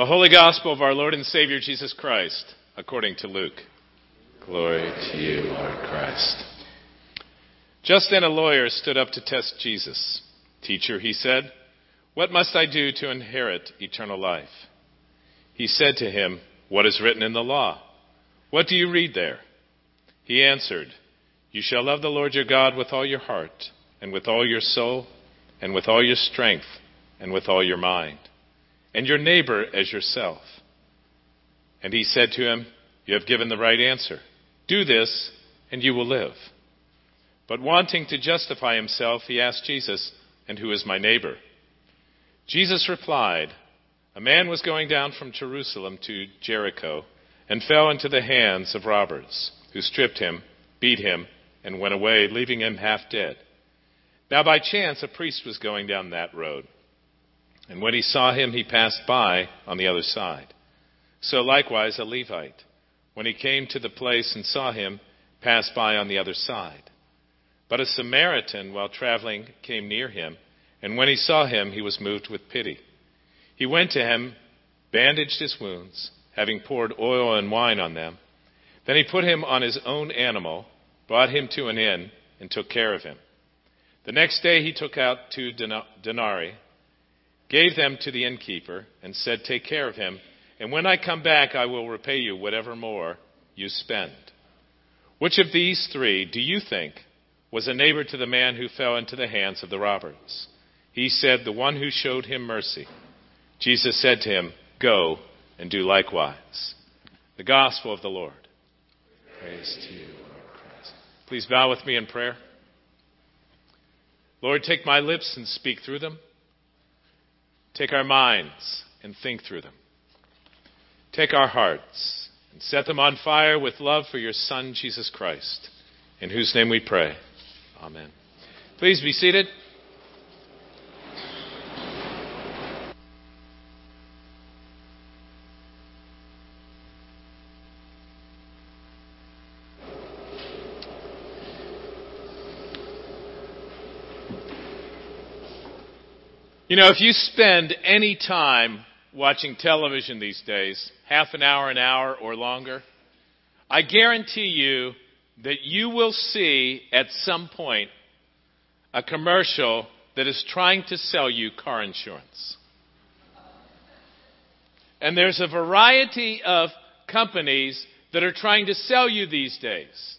The Holy Gospel of our Lord and Savior Jesus Christ, according to Luke. Glory to you, Lord Christ. Just then a lawyer stood up to test Jesus. Teacher, he said, what must I do to inherit eternal life? He said to him, What is written in the law? What do you read there? He answered, You shall love the Lord your God with all your heart, and with all your soul, and with all your strength, and with all your mind and your neighbor as yourself. And he said to him, You have given the right answer. Do this, and you will live. But wanting to justify himself, he asked Jesus, And who is my neighbor? Jesus replied, A man was going down from Jerusalem to Jericho and fell into the hands of robbers, who stripped him, beat him, and went away, leaving him half dead. Now by chance a priest was going down that road. And when he saw him, he passed by on the other side. So likewise a Levite, when he came to the place and saw him, passed by on the other side. But a Samaritan, while traveling, came near him, and when he saw him, he was moved with pity. He went to him, bandaged his wounds, having poured oil and wine on them. Then he put him on his own animal, brought him to an inn, and took care of him. The next day he took out two denarii gave them to the innkeeper, and said, Take care of him, and when I come back, I will repay you whatever more you spend. Which of these three do you think was a neighbor to the man who fell into the hands of the robbers? He said, The one who showed him mercy. Jesus said to him, Go and do likewise. The gospel of the Lord. Praise to you, Lord Christ. Please bow with me in prayer. Lord, take my lips and speak through them. Take our minds and think through them. Take our hearts and set them on fire with love for your Son, Jesus Christ, in whose name we pray. Amen. Please be seated. You know, if you spend any time watching television these days, half an hour, an hour, or longer, I guarantee you that you will see at some point a commercial that is trying to sell you car insurance. And there's a variety of companies that are trying to sell you these days.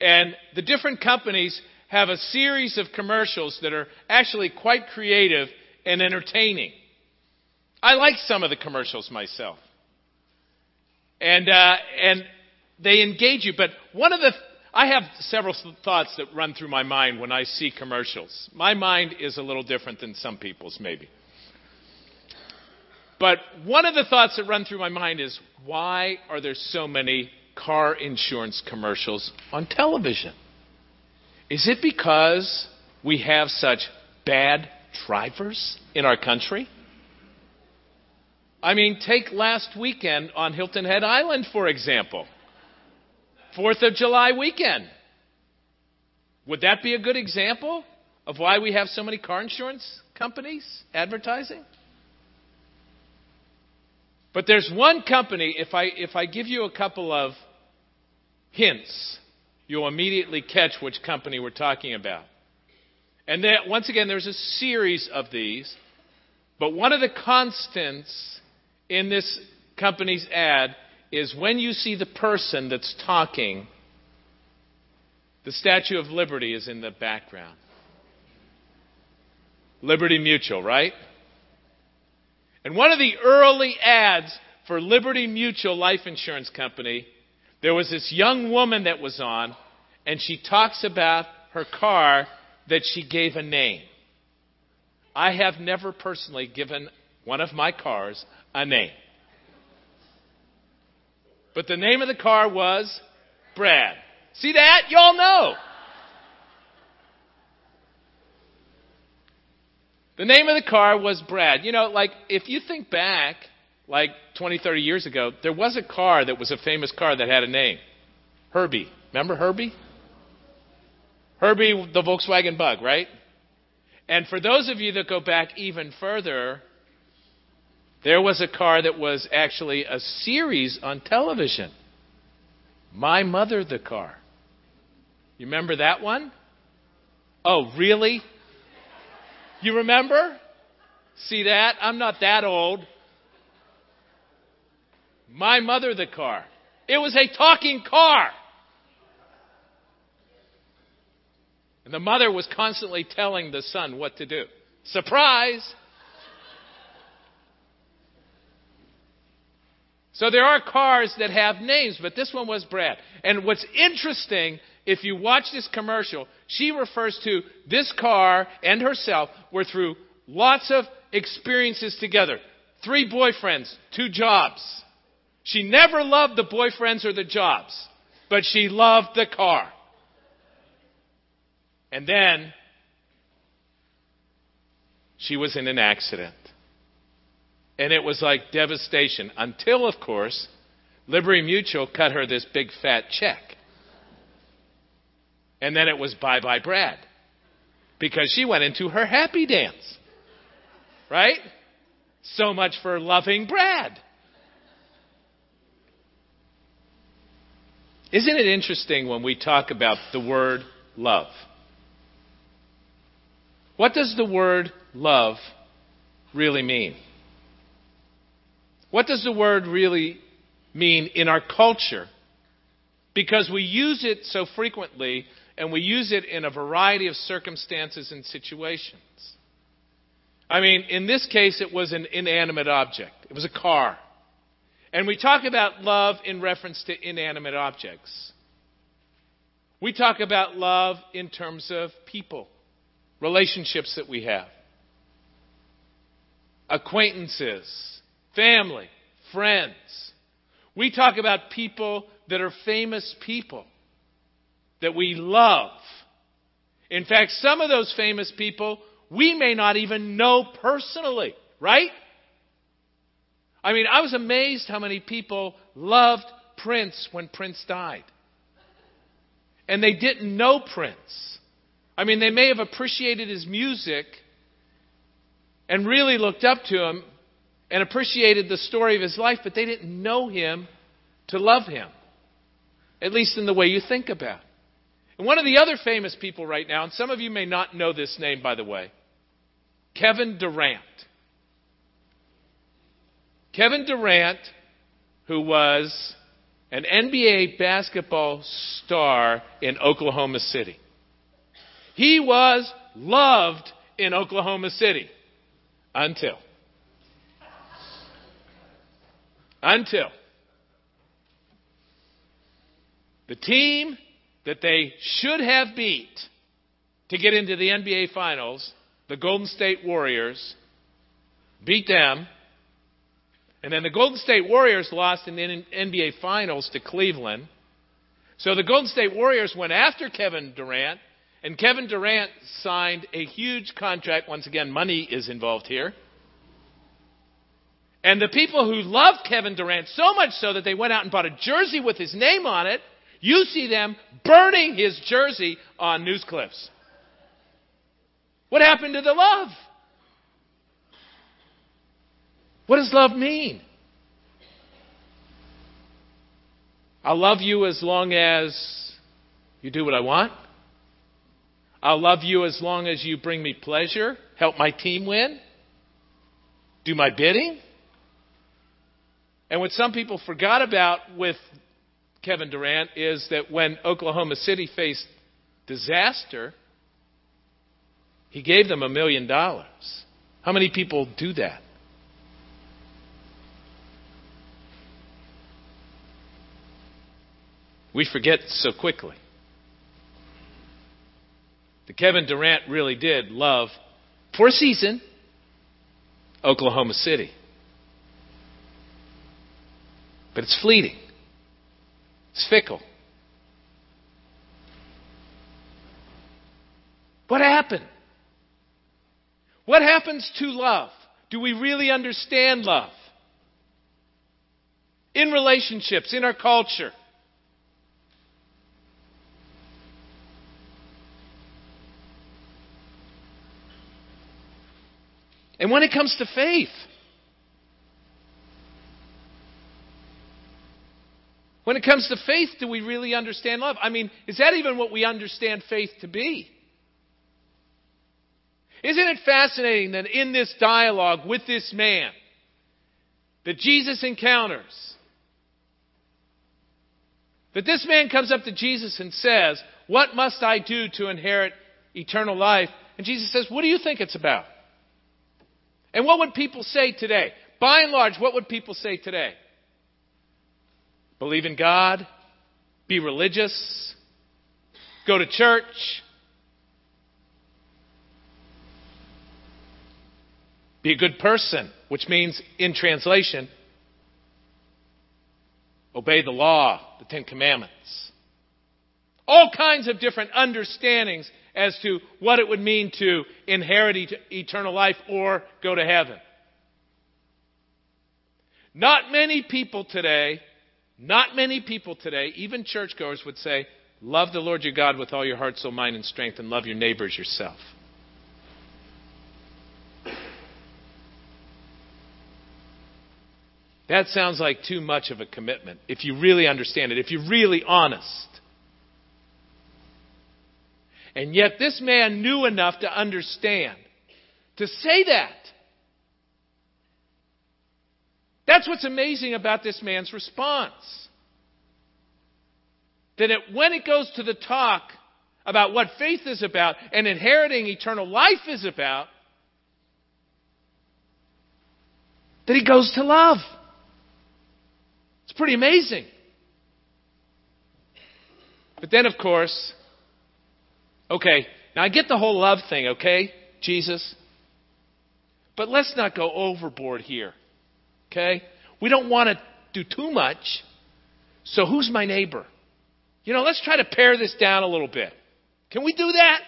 And the different companies have a series of commercials that are actually quite creative and entertaining. I like some of the commercials myself. And, uh, and they engage you. But one of the, I have several thoughts that run through my mind when I see commercials. My mind is a little different than some people's, maybe. But one of the thoughts that run through my mind is why are there so many car insurance commercials on television? Is it because we have such bad drivers in our country? I mean, take last weekend on Hilton Head Island, for example. Fourth of July weekend. Would that be a good example of why we have so many car insurance companies advertising? But there's one company, if I, if I give you a couple of hints, you'll immediately catch which company we're talking about. And once again, there's a series of these. But one of the constants in this company's ad is when you see the person that's talking, the Statue of Liberty is in the background. Liberty Mutual, right? And one of the early ads for Liberty Mutual Life Insurance Company, there was this young woman that was on, and she talks about her car that she gave a name. I have never personally given one of my cars a name. But the name of the car was Brad. See that? Y'all know. The name of the car was Brad. You know, like, if you think back, like 20, 30 years ago, there was a car that was a famous car that had a name Herbie. Remember Herbie? Herbie, the Volkswagen Bug, right? And for those of you that go back even further, There was a car that was actually a series on television. My Mother the Car. You remember that one? Oh, really? You remember? See that? I'm not that old. My Mother the Car. It was a talking car. And the mother was constantly telling the son what to do. Surprise! So there are cars that have names, but this one was Brad. And what's interesting, if you watch this commercial, she refers to this car and herself were through lots of experiences together. Three boyfriends, two jobs. She never loved the boyfriends or the jobs, but she loved the car. And then she was in an accident. And it was like devastation until, of course, Liberty Mutual cut her this big fat check. And then it was bye bye Brad. Because she went into her happy dance. Right? So much for loving Brad. Isn't it interesting when we talk about the word love? What does the word love really mean? What does the word really mean in our culture? Because we use it so frequently and we use it in a variety of circumstances and situations. I mean, in this case, it was an inanimate object, it was a car. And we talk about love in reference to inanimate objects. We talk about love in terms of people, relationships that we have, acquaintances, family, friends. We talk about people that are famous people that we love. In fact, some of those famous people we may not even know personally, right? I mean, I was amazed how many people loved Prince when Prince died. And they didn't know Prince. I mean, they may have appreciated his music and really looked up to him, and appreciated the story of his life, but they didn't know him to love him. At least in the way you think about. And one of the other famous people right now, and some of you may not know this name by the way, Kevin Durant. Kevin Durant, who was an NBA basketball star in Oklahoma City. He was loved in Oklahoma City until until the team that they should have beat to get into the NBA Finals, the Golden State Warriors, beat them. And then the Golden State Warriors lost in the NBA Finals to Cleveland. So the Golden State Warriors went after Kevin Durant, and Kevin Durant signed a huge contract. Once again, money is involved here. And the people who loved Kevin Durant so much so that they went out and bought a jersey with his name on it, you see them burning his jersey on news clips. What happened to the love? What does love mean? I'll love you as long as you do what I want. I'll love you as long as you bring me pleasure, help my team win, do my bidding. And what some people forgot about with Kevin Durant is that when Oklahoma City faced disaster, he gave them a million dollars. How many people do that? We forget so quickly. The Kevin Durant really did love, for a season, Oklahoma City. But it's fleeting, it's fickle. What happened? What happens to love? Do we really understand love? In relationships, in our culture. And when it comes to faith, when it comes to faith, do we really understand love? I mean, is that even what we understand faith to be? Isn't it fascinating that in this dialogue with this man that Jesus encounters, that this man comes up to Jesus and says, What must I do to inherit eternal life? And Jesus says, What do you think it's about? And what would people say today? By and large, what would people say today? Believe in God, be religious, go to church, be a good person, which means, in translation, obey the law, the Ten Commandments. All kinds of different understandings as to what it would mean to inherit eternal life or go to heaven. Not many people today, not many people today, even churchgoers would say, love the Lord your God with all your heart, soul, mind, and strength, and love your neighbors yourself. That sounds like too much of a commitment if you really understand it, if you're really honest. And yet, this man knew enough to understand to say that. That's what's amazing about this man's response. That it, when it goes to the talk about what faith is about and inheriting eternal life is about, that he goes to love. It's pretty amazing. But then, of course, okay, now I get the whole love thing, okay, Jesus? But let's not go overboard here, okay? We don't want to do too much. So who's my neighbor? You know, let's try to pare this down a little bit. Can we do that?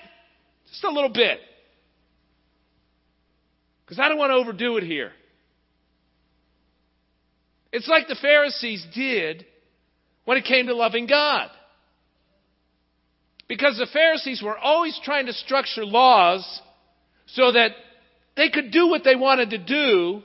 Just a little bit. Because I don't want to overdo it here. It's like the Pharisees did when it came to loving God. Because the Pharisees were always trying to structure laws so that they could do what they wanted to do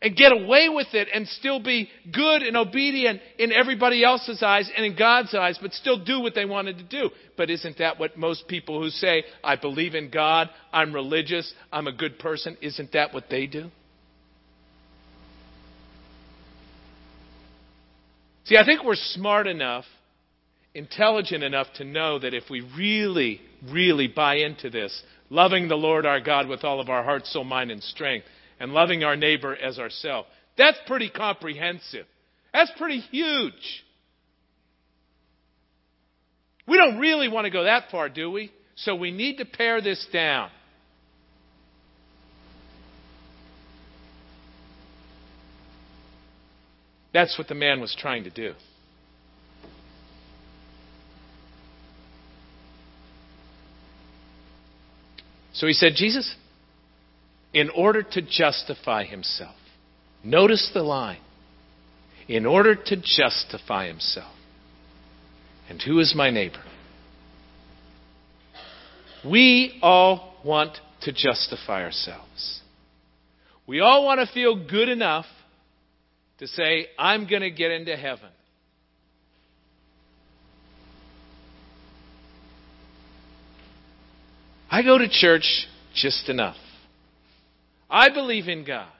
and get away with it and still be good and obedient in everybody else's eyes and in God's eyes, but still do what they wanted to do. But isn't that what most people who say, I believe in God, I'm religious, I'm a good person, isn't that what they do? See, I think we're smart enough, intelligent enough to know that if we really, really buy into this, loving the Lord our God with all of our heart, soul, mind, and strength, and loving our neighbor as ourselves, that's pretty comprehensive. That's pretty huge. We don't really want to go that far, do we? So we need to pare this down. That's what the man was trying to do. So he said, Jesus, in order to justify himself, notice the line, in order to justify himself. And who is my neighbor? We all want to justify ourselves. We all want to feel good enough to say, I'm going to get into heaven. I go to church just enough. I believe in God.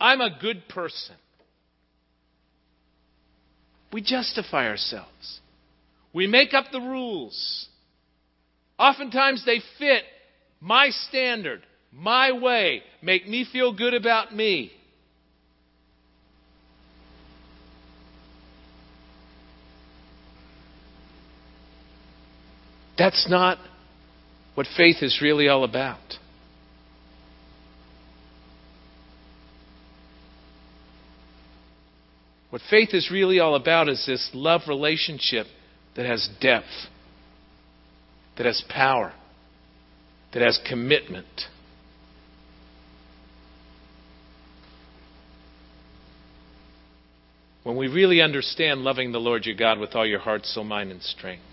I'm a good person. We justify ourselves. We make up the rules. Oftentimes they fit my standard, my way, make me feel good about me. That's not what faith is really all about. What faith is really all about is this love relationship that has depth, that has power, that has commitment. When we really understand loving the Lord your God with all your heart, soul, mind, and strength.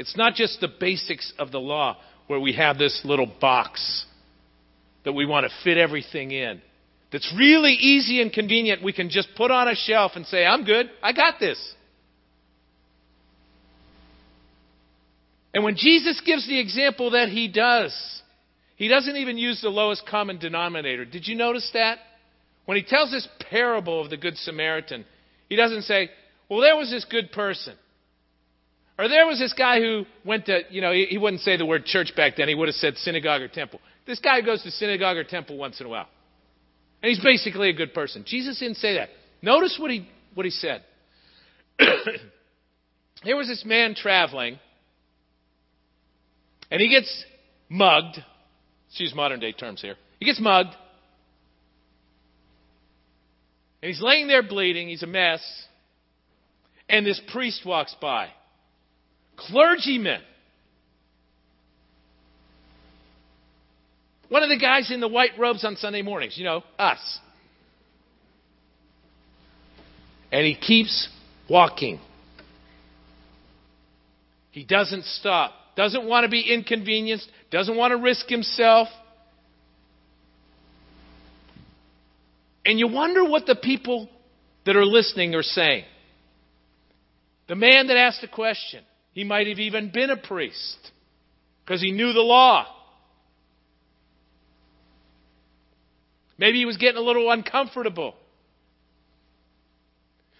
It's not just the basics of the law where we have this little box that we want to fit everything in. that's really easy and convenient we can just put on a shelf and say, I'm good, I got this. And when Jesus gives the example that he does, he doesn't even use the lowest common denominator. Did you notice that? When he tells this parable of the Good Samaritan, he doesn't say, Well, there was this good person. Or there was this guy who went to, you know, he, he wouldn't say the word church back then. He would have said synagogue or temple. This guy goes to synagogue or temple once in a while. And he's basically a good person. Jesus didn't say that. Notice what he, what he said. there was this man traveling, and he gets mugged. Let's use modern day terms here. He gets mugged. And he's laying there bleeding. He's a mess. And this priest walks by clergymen. One of the guys in the white robes on Sunday mornings, you know, us. And he keeps walking. He doesn't stop. Doesn't want to be inconvenienced. Doesn't want to risk himself. And you wonder what the people that are listening are saying. The man that asked the question he might have even been a priest because he knew the law. Maybe he was getting a little uncomfortable.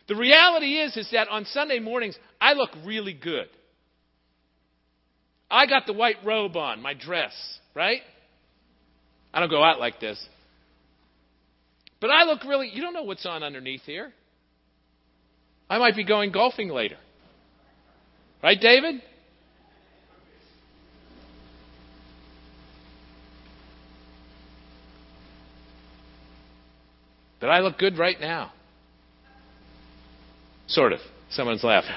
The reality is is that on Sunday mornings I look really good. I got the white robe on, my dress, right? I don't go out like this. But I look really you don't know what's on underneath here. I might be going golfing later. Right, David? But I look good right now. Sort of. Someone's laughing.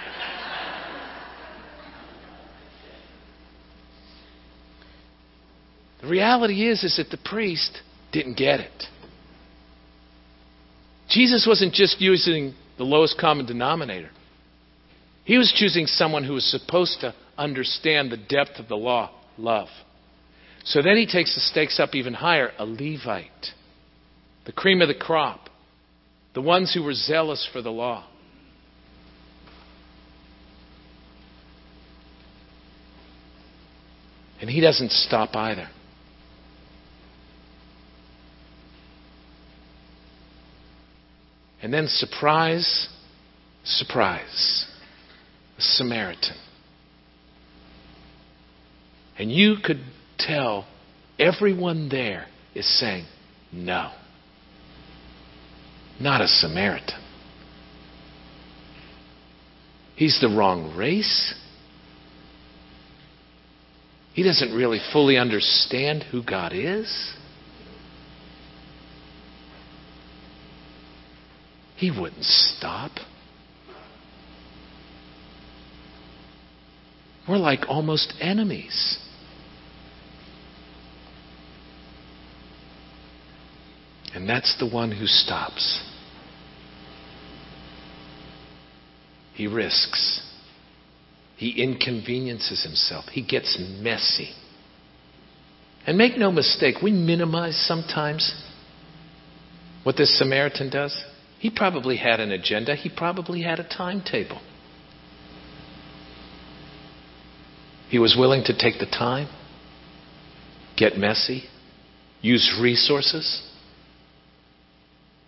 the reality is is that the priest didn't get it. Jesus wasn't just using the lowest common denominator. He was choosing someone who was supposed to understand the depth of the law, love. So then he takes the stakes up even higher a Levite, the cream of the crop, the ones who were zealous for the law. And he doesn't stop either. And then, surprise, surprise. Samaritan. And you could tell everyone there is saying, no, not a Samaritan. He's the wrong race. He doesn't really fully understand who God is. He wouldn't stop. We're like almost enemies. And that's the one who stops. He risks. He inconveniences himself. He gets messy. And make no mistake, we minimize sometimes what this Samaritan does. He probably had an agenda, he probably had a timetable. He was willing to take the time, get messy, use resources.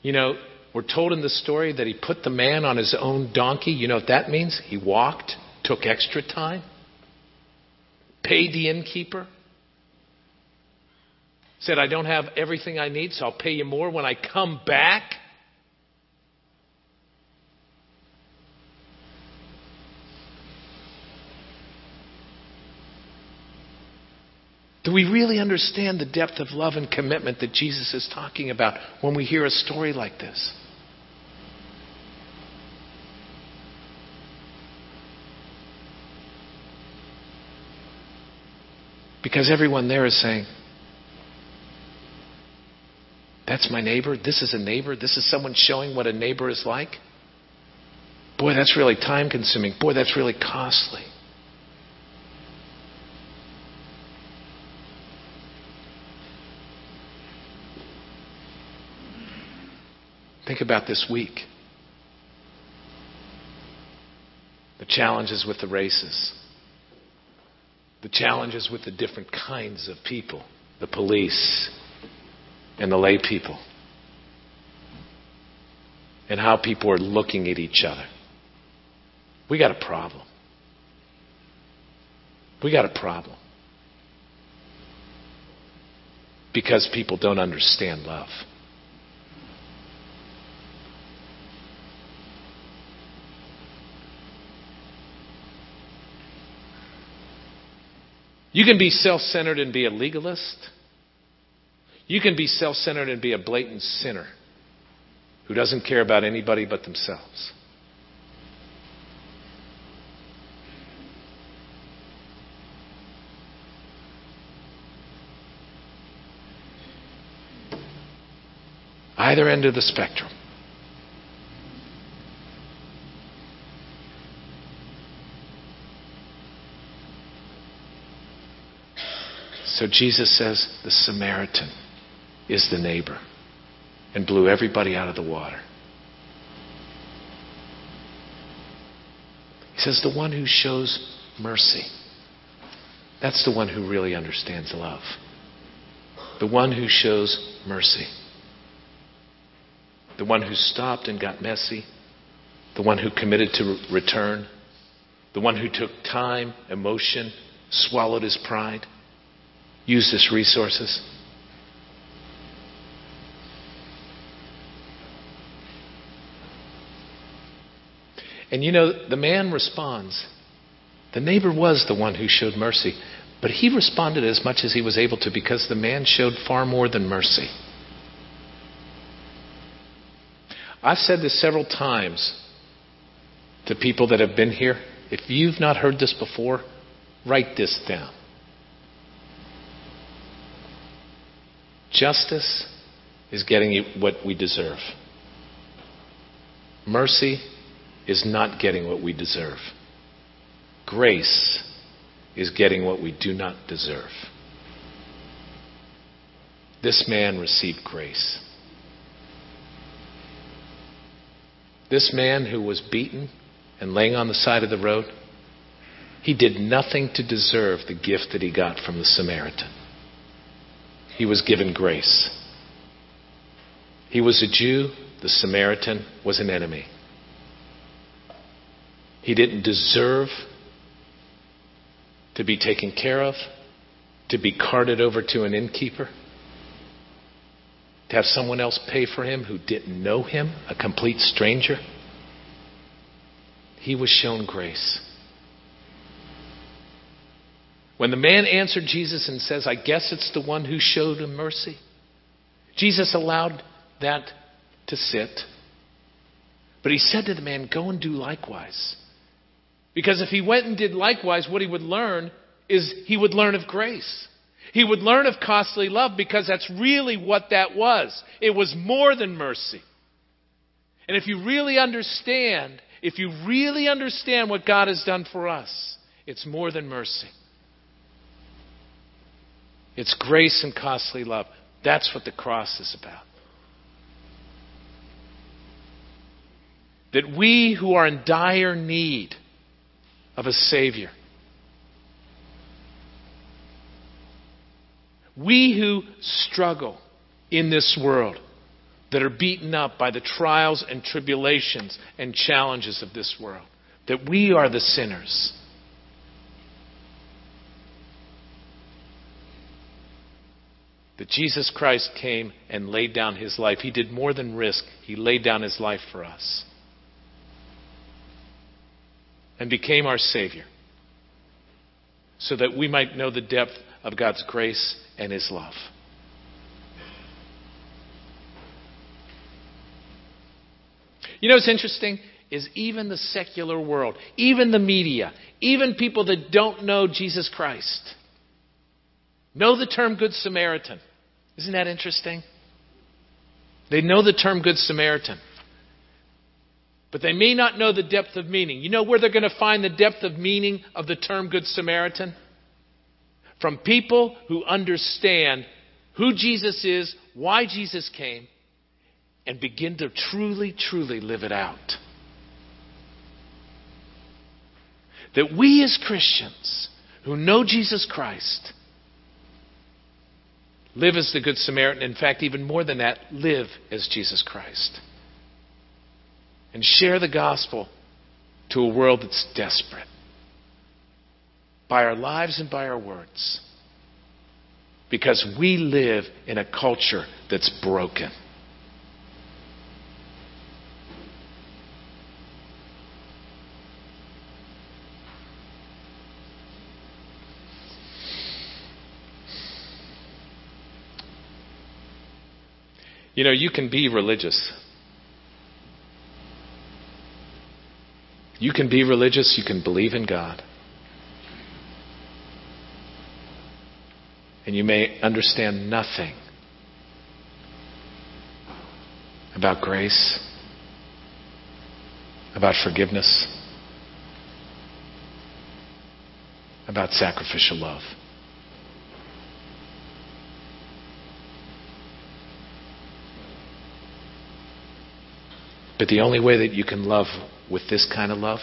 You know, we're told in the story that he put the man on his own donkey. You know what that means? He walked, took extra time, paid the innkeeper, said, I don't have everything I need, so I'll pay you more when I come back. Do we really understand the depth of love and commitment that Jesus is talking about when we hear a story like this? Because everyone there is saying, That's my neighbor. This is a neighbor. This is someone showing what a neighbor is like. Boy, that's really time consuming. Boy, that's really costly. Think about this week. The challenges with the races, the challenges with the different kinds of people, the police and the lay people, and how people are looking at each other. We got a problem. We got a problem. Because people don't understand love. You can be self centered and be a legalist. You can be self centered and be a blatant sinner who doesn't care about anybody but themselves. Either end of the spectrum. So Jesus says the Samaritan is the neighbor and blew everybody out of the water. He says the one who shows mercy. That's the one who really understands love. The one who shows mercy. The one who stopped and got messy. The one who committed to return. The one who took time, emotion, swallowed his pride use this resources? And you know, the man responds. The neighbor was the one who showed mercy, but he responded as much as he was able to because the man showed far more than mercy. I've said this several times to people that have been here. If you've not heard this before, write this down. Justice is getting what we deserve. Mercy is not getting what we deserve. Grace is getting what we do not deserve. This man received grace. This man who was beaten and laying on the side of the road, he did nothing to deserve the gift that he got from the Samaritan he was given grace. He was a Jew, the Samaritan was an enemy. He didn't deserve to be taken care of, to be carted over to an innkeeper, to have someone else pay for him who didn't know him, a complete stranger. He was shown grace. When the man answered Jesus and says, I guess it's the one who showed him mercy, Jesus allowed that to sit. But he said to the man, Go and do likewise. Because if he went and did likewise, what he would learn is he would learn of grace. He would learn of costly love because that's really what that was. It was more than mercy. And if you really understand, if you really understand what God has done for us, it's more than mercy. It's grace and costly love. That's what the cross is about. That we who are in dire need of a Savior, we who struggle in this world, that are beaten up by the trials and tribulations and challenges of this world, that we are the sinners that Jesus Christ came and laid down his life. He did more than risk, he laid down his life for us and became our Savior so that we might know the depth of God's grace and his love. You know what's interesting? Is even the secular world, even the media, even people that don't know Jesus Christ, know the term Good Samaritan. Isn't that interesting? They know the term Good Samaritan. But they may not know the depth of meaning. You know where they're going to find the depth of meaning of the term Good Samaritan? From people who understand who Jesus is, why Jesus came, and begin to truly, truly live it out. That we as Christians who know Jesus Christ live as the Good Samaritan. In fact, even more than that, live as Jesus Christ. And share the gospel to a world that's desperate by our lives and by our words. Because we live in a culture that's broken. You know, you can be religious. You can be religious, you can believe in God. And you may understand nothing about grace, about forgiveness, about sacrificial love. But the only way that you can love with this kind of love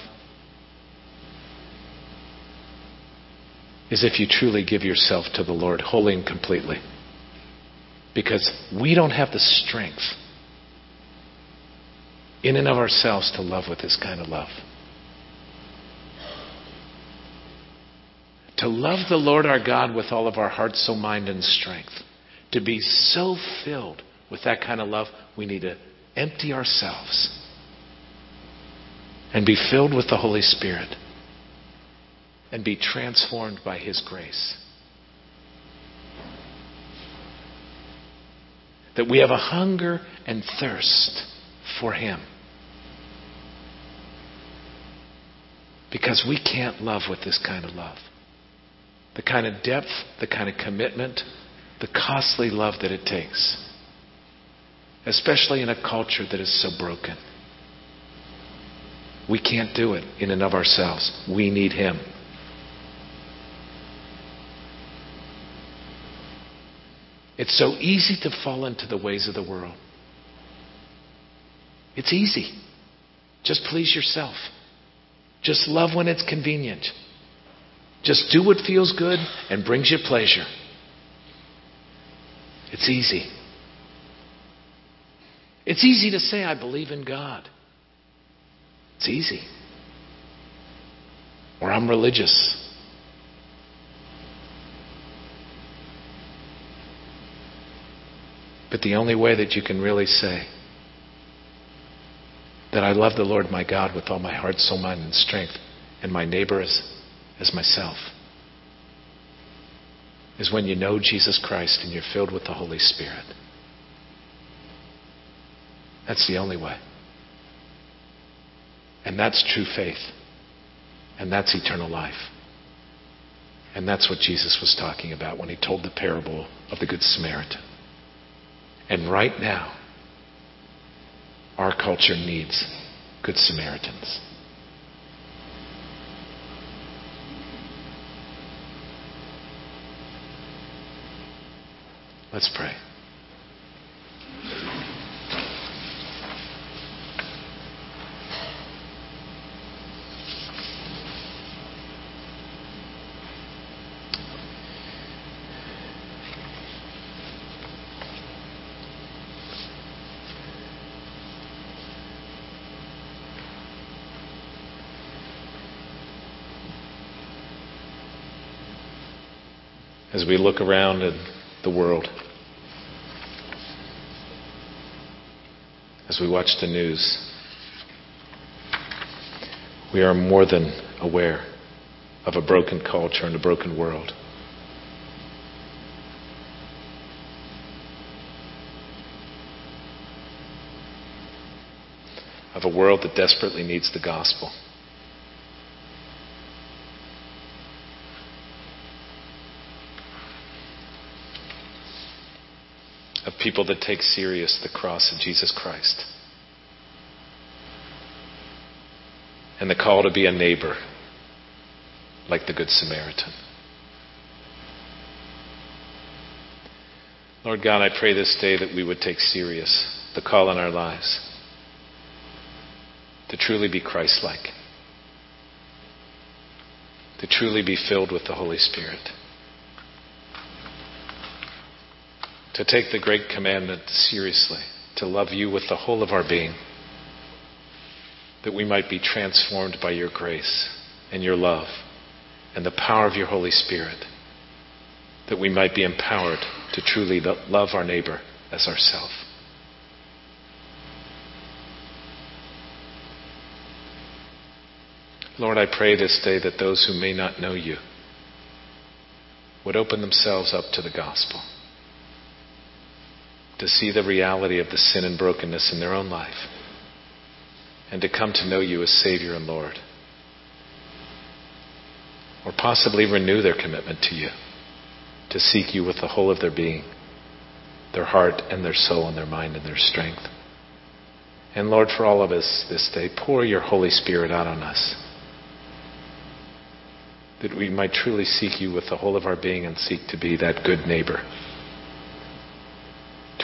is if you truly give yourself to the Lord wholly and completely. Because we don't have the strength in and of ourselves to love with this kind of love. To love the Lord our God with all of our heart, soul, mind, and strength. To be so filled with that kind of love, we need to empty ourselves and be filled with the Holy Spirit and be transformed by His grace. That we have a hunger and thirst for Him. Because we can't love with this kind of love. The kind of depth, the kind of commitment, the costly love that it takes especially in a culture that is so broken. We can't do it in and of ourselves. We need Him. It's so easy to fall into the ways of the world. It's easy. Just please yourself. Just love when it's convenient. Just do what feels good and brings you pleasure. It's easy. It's easy to say, I believe in God. It's easy. Or I'm religious. But the only way that you can really say that I love the Lord my God with all my heart, soul, mind, and strength, and my neighbor as, as myself, is when you know Jesus Christ and you're filled with the Holy Spirit. That's the only way. And that's true faith. And that's eternal life. And that's what Jesus was talking about when he told the parable of the Good Samaritan. And right now, our culture needs Good Samaritans. Let's pray. As we look around at the world, as we watch the news, we are more than aware of a broken culture and a broken world. Of a world that desperately needs the gospel. of people that take serious the cross of Jesus Christ. And the call to be a neighbor like the Good Samaritan. Lord God, I pray this day that we would take serious the call in our lives to truly be Christ like, to truly be filled with the Holy Spirit, to take the great commandment seriously, to love you with the whole of our being, that we might be transformed by your grace and your love and the power of your Holy Spirit, that we might be empowered to truly love our neighbor as ourself. Lord, I pray this day that those who may not know you would open themselves up to the gospel, to see the reality of the sin and brokenness in their own life, and to come to know you as Savior and Lord. Or possibly renew their commitment to you, to seek you with the whole of their being, their heart and their soul and their mind and their strength. And Lord, for all of us this day, pour your Holy Spirit out on us that we might truly seek you with the whole of our being and seek to be that good neighbor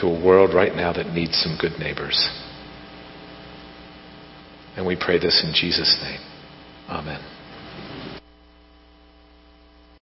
to a world right now that needs some good neighbors. And we pray this in Jesus' name. Amen.